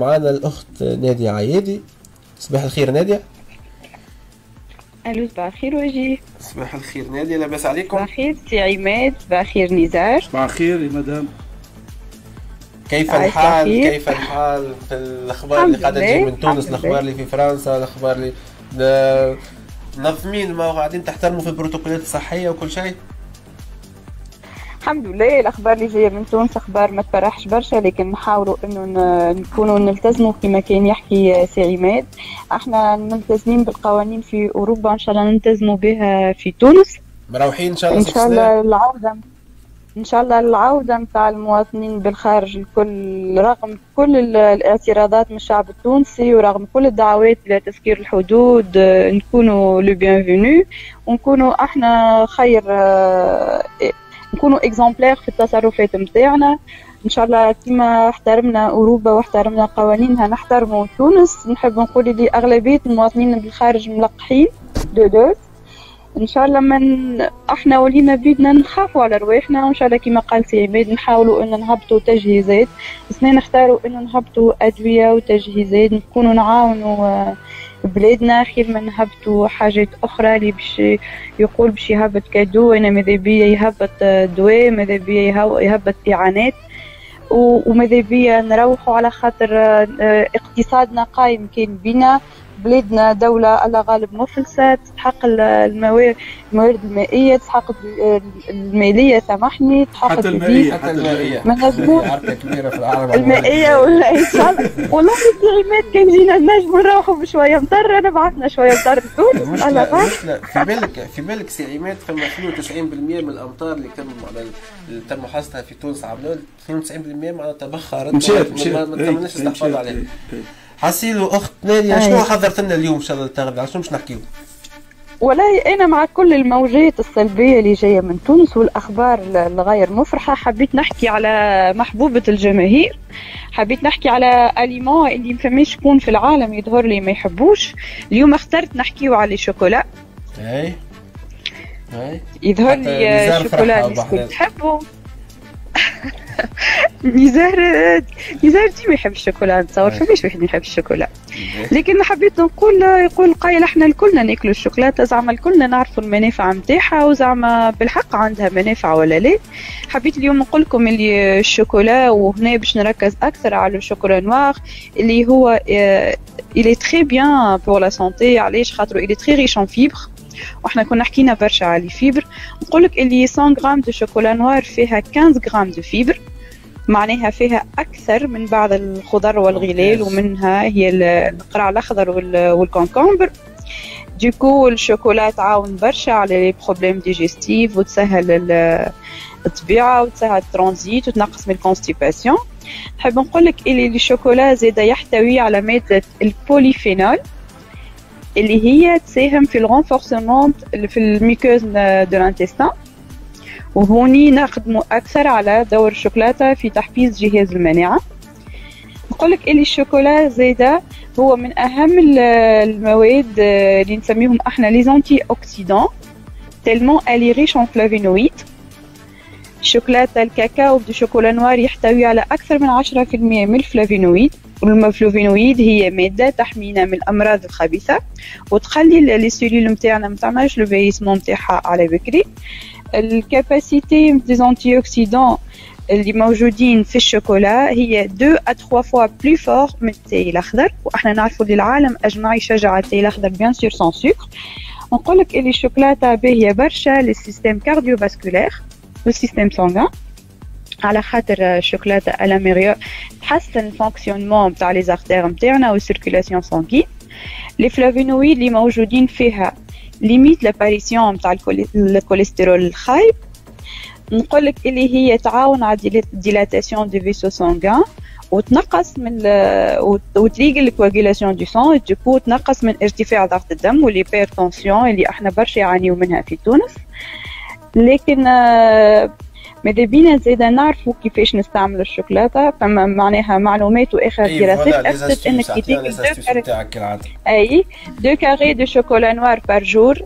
معنا الأخت نادية عيادي. صباح الخير نادية. ألو صباح الخير وجيه صباح الخير نادية لاباس عليكم؟ صباح الخير سي عماد صباح الخير نزار. صباح الخير يا مدام. كيف الحال؟ كيف الحال في الأخبار اللي قاعدة تجي من تونس؟ الأخبار اللي في فرنسا الأخبار اللي منظمين ما قاعدين تحترموا في البروتوكولات الصحيه وكل شيء؟ الحمد لله الأخبار اللي جاية من تونس أخبار ما تفرحش برشا لكن نحاولوا إنه نكونوا نلتزموا كما كان يحكي سي عماد. إحنا ملتزمين بالقوانين في أوروبا إن شاء الله نلتزموا بها في تونس. مروحين إن شاء الله إن شاء الله العودة إن شاء الله العودة نتاع المواطنين بالخارج الكل رغم كل الاعتراضات من الشعب التونسي ورغم كل الدعوات إلى تسكير الحدود نكونوا les bienvenus ونكونوا إحنا خير نكونوا exemplaires في التصرفات نتاعنا إن شاء الله كما احترمنا أوروبا واحترمنا قوانينها نحترموا تونس نحب نقول لي أغلبية المواطنين بالخارج ملقحين. دو دو. إن شاء الله من إحنا ولينا بيدنا نخافوا على رواحنا. وإن شاء الله كما قال سي عماد نحاولوا إن نهبطوا تجهيزات. بس نختاروا إن نهبطوا أدوية وتجهيزات نكونوا نعاونوا بلادنا خير من نهبطوا حاجات أخرى اللي باش يقول باش يهبط كادو. أنا ماذا بيا يهبط دواء ماذا بيا يهبط إعانات. وماذا بيا نروحوا على خاطر اقتصادنا قايم كان بنا بلادنا دولة الله غالب مفلسة تستحق الموارد الموارد المائية تستحق المالية سامحني تستحق حتى المائية حتى المائية ما نجموش كبيرة في العالم المائية ولا إن شاء الله والله في عماد كان جينا نجموا نروحوا بشوية مطر أنا بعثنا شوية مطر لتونس مشكلة في بالك في بالك سي عماد فما 92% من الأمطار اللي تم على اللي تم حصدها في تونس عملوا 92% معناتها تبخرت مشات مشات ما تمناش الاستحفاظ عليها حسيلو أخت ناديه شنو حضرت لنا اليوم إن شاء الله التغذيه شنو باش نحكيو؟ والله أنا مع كل الموجات السلبية اللي جاية من تونس والأخبار الغير مفرحة حبيت نحكي على محبوبة الجماهير حبيت نحكي على أليمون اللي ما شكون في العالم يظهر لي ما يحبوش. اليوم اخترت نحكيو على الشوكولا. أي. أي. يظهر لي الشوكولا اللي تحبه. نزار نزار ديما يحب الشوكولا نتصور فماش واحد يحب الشوكولا لكن حبيت نقول يقول قايل إحنا الكلنا ناكلوا الشوكولاته زعما الكلنا نعرفوا المنافع نتاعها وزعما بالحق عندها منافع ولا لا. حبيت اليوم نقول لكم اللي الشوكولا وهنا باش نركز أكثر على الشوكولا نوار اللي هو est très bien pour la santé علاش؟ خاطر est très riche en fibres. وحنا كنا حكينا برشا على ال fibres. نقول لك اللي 100 غرام de chocolat noir فيها 15 غرام de fibres معناها فيها أكثر من بعض الخضر والغلال ومنها هي القرع الأخضر وال concombre du coup ال chocolat تعاون برشا على les problèmes digestifs وتسهل الطبيعة وتسهل الترانزيت وتنقص من ال constipation نحب نقول لك اللي الشوكولا زيد يحتوي على مادة ال polyphénol اللي هي تساهم في ال renforcement في ال muqueuse de l'intestin وهوني نخدموا أكثر على دور الشوكولاتة في تحفيز جهاز المناعة نقولك اللي الشوكولا زايدة هو من أهم المواد اللي نسميهم إحنا les antioxydants tellement elle est riche en flavonoïdes الشوكولاتة الكاكاو ب du chocolat noir يحتوي على أكثر من 10% من ال flavonoïdes. وال flavonoïdes هي مادة تحمينا من الأمراض الخبيثة وتخلي les cellules نتاعنا متعملش le vieillissement نتاعها على بكري. ال capacité des antioxydants اللي موجودين في الشوكولا هي 2 à 3 fois plus fort من التاي الاخضر وإحنا نعرفوا اللي العالم اجمع يشجع التاي الاخضر bien sûr sans sucre نقول لك اللي الشوكولاته باهيه برشا لل système cardiovasculaire وال système sanguin على خاطر الشوكولاته améliore تحسن ال fonctionnement نتاع les artères نتاعنا وال circulation sanguine les flavonoïdes اللي موجودين فيها limitent l'apparition نتاع الكوليسترول الخايب نقول لك اللي هي تعاون على dilatation des vaisseaux sanguins وتنقص من وتريقل ال coagulation du sang du coup تنقص من ارتفاع ضغط الدم وال hypertension اللي إحنا برشا يعانيو منها في تونس. لكن ماذا بينا زيدا نعرفوا كيفاش نستعملوا الشوكولاتة؟ فما معناها معلومات وآخر دراسات أثبتت إنك تاكل un à deux carrés de chocolat noir par jour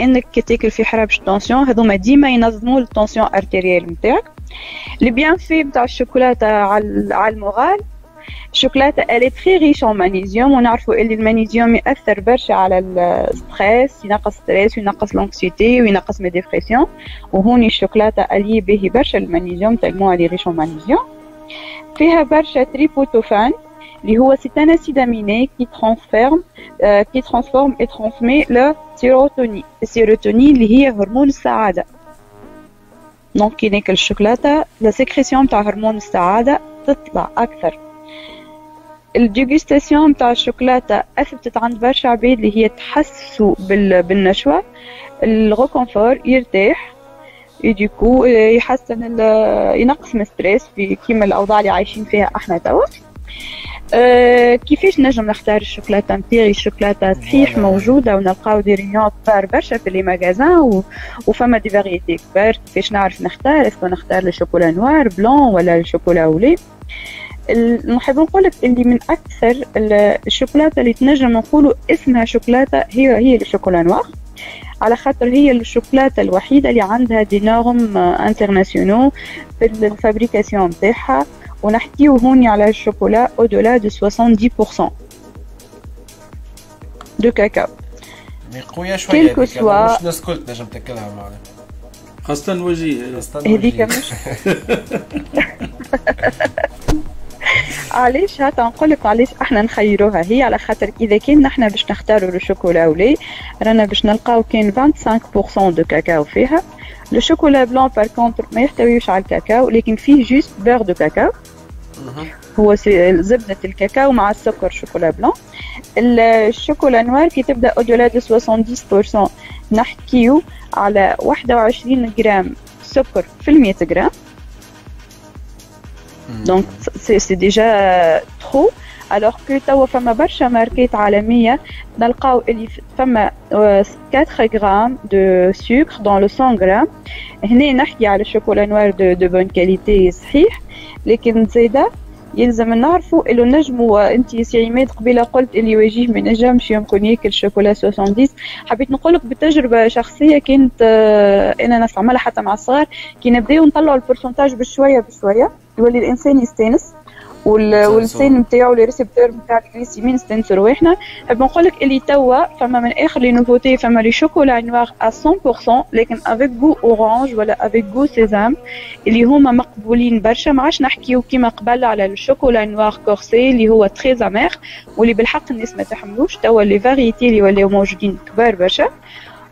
انك كي تاكل في حرابش tension هذوما ديما ينظموا ال tension artérielle نتاعك. البيان في نتاع الشوكولاتة على المغال الشوكولاتة الي تري ريش اون مانيزيوم ونعرفوا اللي المانيزيوم يأثر برشا على الستريس ينقص ستريس وينقص لونكسيتي وينقص مي ديبرسيون وهوني الشوكولاتة الي باهي برشا المانيزيوم تلمو الي ريش اون مانيزيوم فيها برشا تريبوتوفان اللي هو سي ان اسيد اميني كي ترانسفيرم كي ترانسفورم اي ترانسمي لو سيروتونين السيروتونين اللي هي هرمون السعادة. donc كي ناكل الشوكولاته la sécrétion تاع هرمون السعاده تطلع أكثر. ال dégustation تاع الشوكولاتة أثبتت عند برشا عباد اللي هي تحسوا بالنشوة. الغو confort يرتاح يديكو يحسن ينقص من stress في كيما الأوضاع اللي عايشين فيها إحنا توا. أه كيفاش نجم نختار الشوكولاتة نتاعي؟ الشوكولاتة صحيح موجودة ونلقاو des rayons كبار برشا في les magasins. وفما des variétés كبار. كيفاش نعرف نختار؟ est-ce que نختار ال chocolat noir blanc ولا ال chocolat au lait نحب نقول لك اللي من أكثر الشوكولاتة اللي تنجم نقولوا اسمها شوكولاتة هي هي ال chocolat noir. على خاطر هي الشوكولاتة الوحيدة اللي عندها des normes internationales في ال fabrication نتاعها ونحكيو هوني على ال chocolat au-delà de 70% de cacao. mais قوية شوية quelque soit. مش الناس الكل تنجم تاكلها معنا خاصة وجيه هذيك مش علاش؟ هات نقول لك علاش إحنا نخيروها. هي على خاطر إذا كان نحنا باش نختاروا ال chocolat au lait رانا باش نلقاو كان 25% de cacao فيها. le chocolat blanc par contre ما يحتويش على الكاكاو لكن فيه juste beurre de cacao هو زبدة الكاكاو مع السكر chocolat blanc. ال chocolat noir كي تبدأ au-delà de 70% نحكيو على 21 جرام سكر في المية جرام donc c'est déjà trop alors que توا فما برشا ماركات عالميه نلقاو اللي فما 4 غرام de سكر dans les 100 غرام هنا نحكي على ال chocolat noir de, de bonne qualité صحيح لكن زيدا يلزم نعرفوا اللي نجموا انت سي عماد قبيلة قلت اللي وجيه ما نجمش يمكن ياكل شوكولا 70 حبيت نقول لك بتجربة شخصية كانت أنا نستعملها حتى مع الصغار. كي نبداو نطلعوا ال pourcentage بشوية بشوية يولي الإنسان يستانس. واللسان نتاعو les récepteurs نتاع ال glycémie نستانسوا رواحنا نحب نقول لك اللي توا فما من آخر les nouveautés فما les chocolats noirs à 100% لكن avec jus orange ولا avec jus sésame اللي هما مقبولين برشا. ما عادش نحكيو كيما قبل على ال chocolat noir corsé اللي هو très amer واللي بالحق الناس ما تحملوش. توا les variétés اللي ولاو موجودين كبار برشا.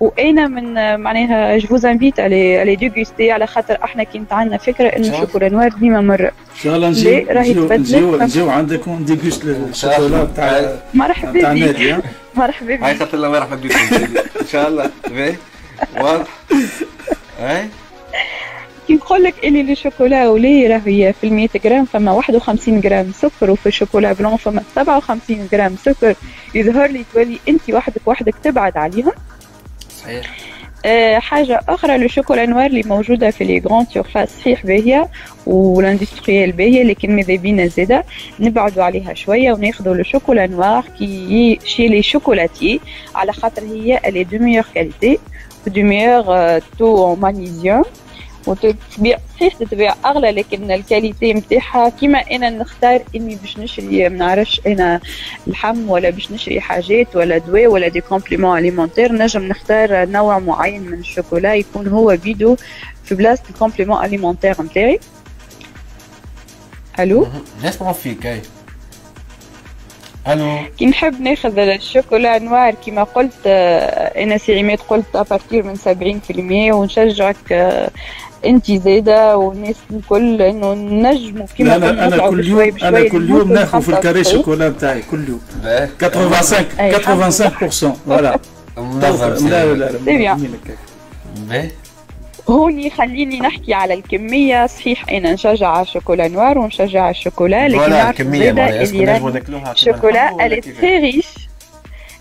وأنا من معناها je vous invite على على déguster على خاطر إحنا كانت عندنا فكرة إنه ال chocolat noir ديما مرة. إن شاء الله نجيو راهي نجيو نجيو عندك ون déguste ال chocolat تاع مرحبا تاع نادي مرحبا بك هاي خاطر الله مرحبا بك إن شاء الله. واضح. هاي. كي نقول لك اللي ال chocolat au lait راهي في ال 100 جرام فما 51 جرام سكر وفي ال chocolat blanc فما 57 جرام سكر. يظهر لي تولي انت وحدك وحدك تبعد عليهم. صحيح. أه حاجة أخرى ال chocolat noir اللي موجودة في les grandes surfaces صحيح باهية وال industriel باهية لكن ماذا بينا زادة؟ نبعدوا عليها شوية وناخذوا ال chocolat noir كي chez les chocolatiers على خاطر هي اللي دو ميور كاليتي دو ميور تو مانيزيوم وتتبيع صحيح تتبيع أغلى لكن الكاليتي نتاعها كيما أنا نختار إني باش نشري ما نعرفش أنا اللحم ولا باش نشري حاجات ولا دواء ولا دي كومبليمون اليمونتير نجم نختار نوع معين من الشوكولا يكون هو بيدو في بلاصة الكومبليمون اليمونتير نتاعي ألو؟ نسمع فيك أي. ألو. كي نحب ناخذ ال chocolat noir كما قلت أنا سي عماد قلت à partir من 70% ونشجعك أنت زاده والناس الكل إنه نجموا كيما أنا أنا كل يوم أنا كل يوم ناخذ في ال carré chocolat نتاعي كل يوم. 85 85% voilà لا لا لا باهي هوني خليني نحكي على الكمية. صحيح أنا نشجع على ال chocolat noir ونشجع على الشوكولا لكن نعرف زادا اللي راهي chocolat elle est très riche.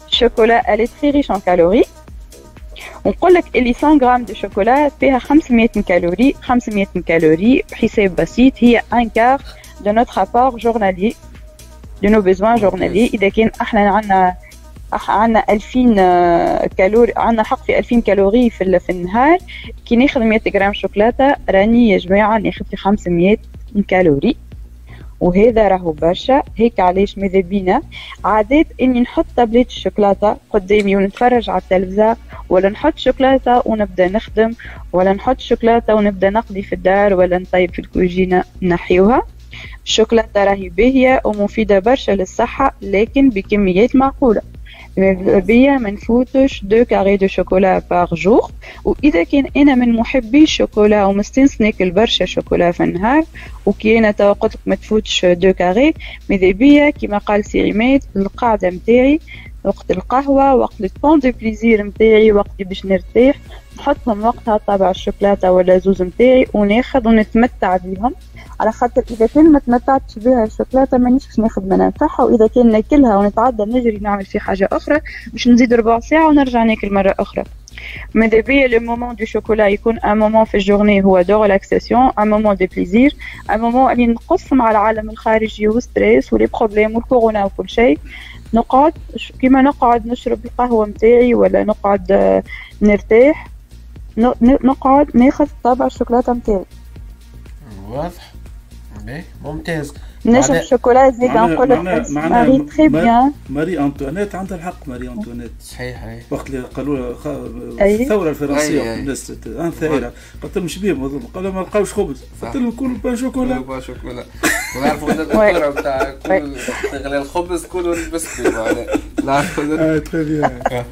chocolat elle est très riche en calories. ونقول لك اللي 100 غرام de chocolat فيها 500 calories 500 calories بحساب بسيط. هي un quart de notre apport journalier de nos besoins journaliers إذا كان إحنا عندنا عندنا 2000 calories عندنا حق في 2000 calories في, في النهار. كي ناخذ 100 غرام شوكولاتة راني يا جماعة ناخذ في 500 calories. وهذا راهو برشا. هيك علاش ماذا بينا؟ عادات إني نحط تابليت الشوكولاتة قدامي ونتفرج على التلفزة ولا نحط شوكولاتة ونبدأ نخدم ولا نحط شوكولاتة ونبدأ نقضي في الدار ولا نطيب في الكوجينة نحيوها. الشوكولاتة راهي باهية ومفيدة برشا للصحة لكن بكميات معقولة. بيا ما نفوتش deux carrés de chocolat par jour. وإذا كان أنا من محبي الشوكولا ومستنس ناكل برشا شوكولا في النهار Okay أنا قلت لك ما تفوتش deux carrés ماذا بيا؟ كيما قال سي عماد القاعدة نتاعي وقت القهوة وقت الـ temps de plaisir نتاعي وقت باش نرتاح نحطهم وقتها طابع الشوكولاتة ولا زوز نتاعي وناخذ ونتمتع بهم على خاطر إذا كان ما تمتعتش بها الشوكولاته مانيش باش ناخذ منها. نتاعها وإذا كان ناكلها ونتعدى نجري نعمل في حاجة أخرى. باش نزيد ربع ساعة ونرجع ناكل مرة أخرى. ماذا بيا le moment de chocolat يكون un moment في الـ journée هو de relaxation un moment de plaisir un moment اللي نقص مع العالم الخارجي و الـ stress و les problèmes والكورونا وكل شيء. نقعد كيما نقعد نشرب القهوة متاعي ولا نقعد نرتاح. نقعد ناخذ طابع الشوكولاتة متاعي. واضح. ممتاز نجم الشوكولا زيد نقول لك ماري très bien ماري انطوانيت عندها الحق ماري انطوانيت صحيح. اي وقت اللي قالوا الثورة الفرنسية الناس ثائرة. قلت لهم شبيه قالوا ما لقاوش خبز. قلت لهم كلوا بان شوكولا. بان شوكولا. ونعرفوا إن الدكتوره بتاع كل تغلي الخبز كلوا البسكوت معناها نعرفوا تخي بيان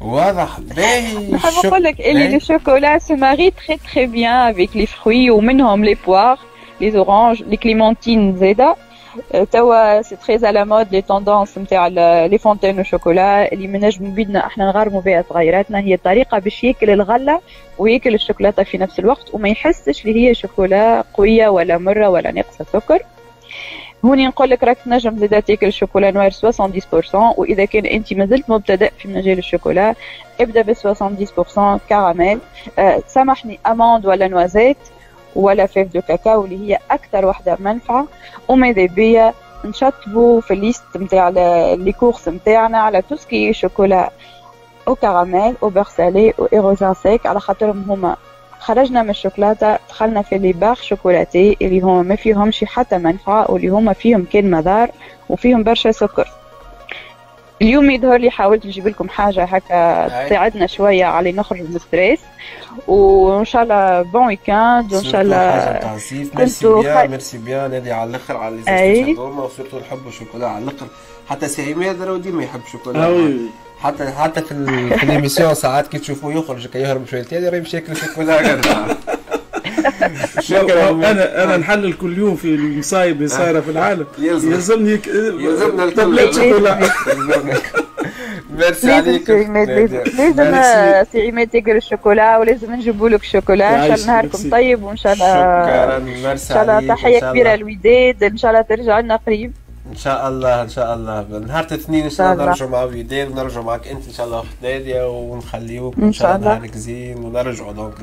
واضح. باهي نحب نقول لك اللي الشوكولا سو ماري تخي تخي بيان افيك لي فروي ومنهم لي بوار لي زورانج لي كليمونتين زاده توا سي تري على مود لي توندونس نتاع لي فونتين وشوكولا اللي من نجمو بيدنا إحنا نغرموا بها صغيراتنا هي طريقة باش ياكل الغلة وياكل الشوكولاتة في نفس الوقت وما يحسش اللي هي شوكولا قوية ولا مرة ولا ناقصة سكر. هوني نقول لك راك تنجم زاده تاكل الشوكولا نوار 70% وإذا كان أنت مازلت مبتدئ في مجال الشوكولا ابدأ ب 70% كراميل سامحني اموند ولا نوازيت. ولا فيف دو كاكاو اللي هي أكثر وحده منفعة. وماذا بيا نشطبوا في الليست نتاع لي كورس نتاعنا على توسكي شوكولا أو كراميل أو بيغ سالي أو ايروجان سيك على خاطرهم هما خرجنا من الشوكولاتة دخلنا في لي باغ شوكولاتي اللي هما ما فيهمش حتى منفعة واللي هما فيهم كان مضار وفيهم برشا سكر. اليوم يظهر لي حاولت نجيب لكم حاجة هكا تساعدنا شوية على نخرج من الستريس. وإن شاء الله بون ويكاند وان شاء الله ميرسي بيان ميرسي بيان. نادي على الأخر على لي وسورتو نحبوا الشوكولا على الأخر. حتى سي عماد راهو ديما يحب الشوكولا. حتى حتى في. في الـ émission ساعات كي تشوفوه يخرج كي يهرب شويتين راه يمشي ياكل شوكولا أنا أنا نحلل كل يوم في المصايب اللي صايره في العالم يلزمني يلزمنا الكل chocolat merci عليك لازم سي عماد تاكل الشوكولا ولازم نجيبوا لك شوكولا ان شاء الله نهاركم طيب وان شاء الله شكرا ميرسي ان شاء الله تحيه كبيره للوداد ان شاء الله ترجع لنا قريب ان شاء الله ان شاء الله نهار الاثنين ان شاء الله نرجعوا مع وداد ونرجعوا معك انت ان شاء الله اخت ناديه ونخليوك ان شاء الله نهارك زين ونرجعوا دونك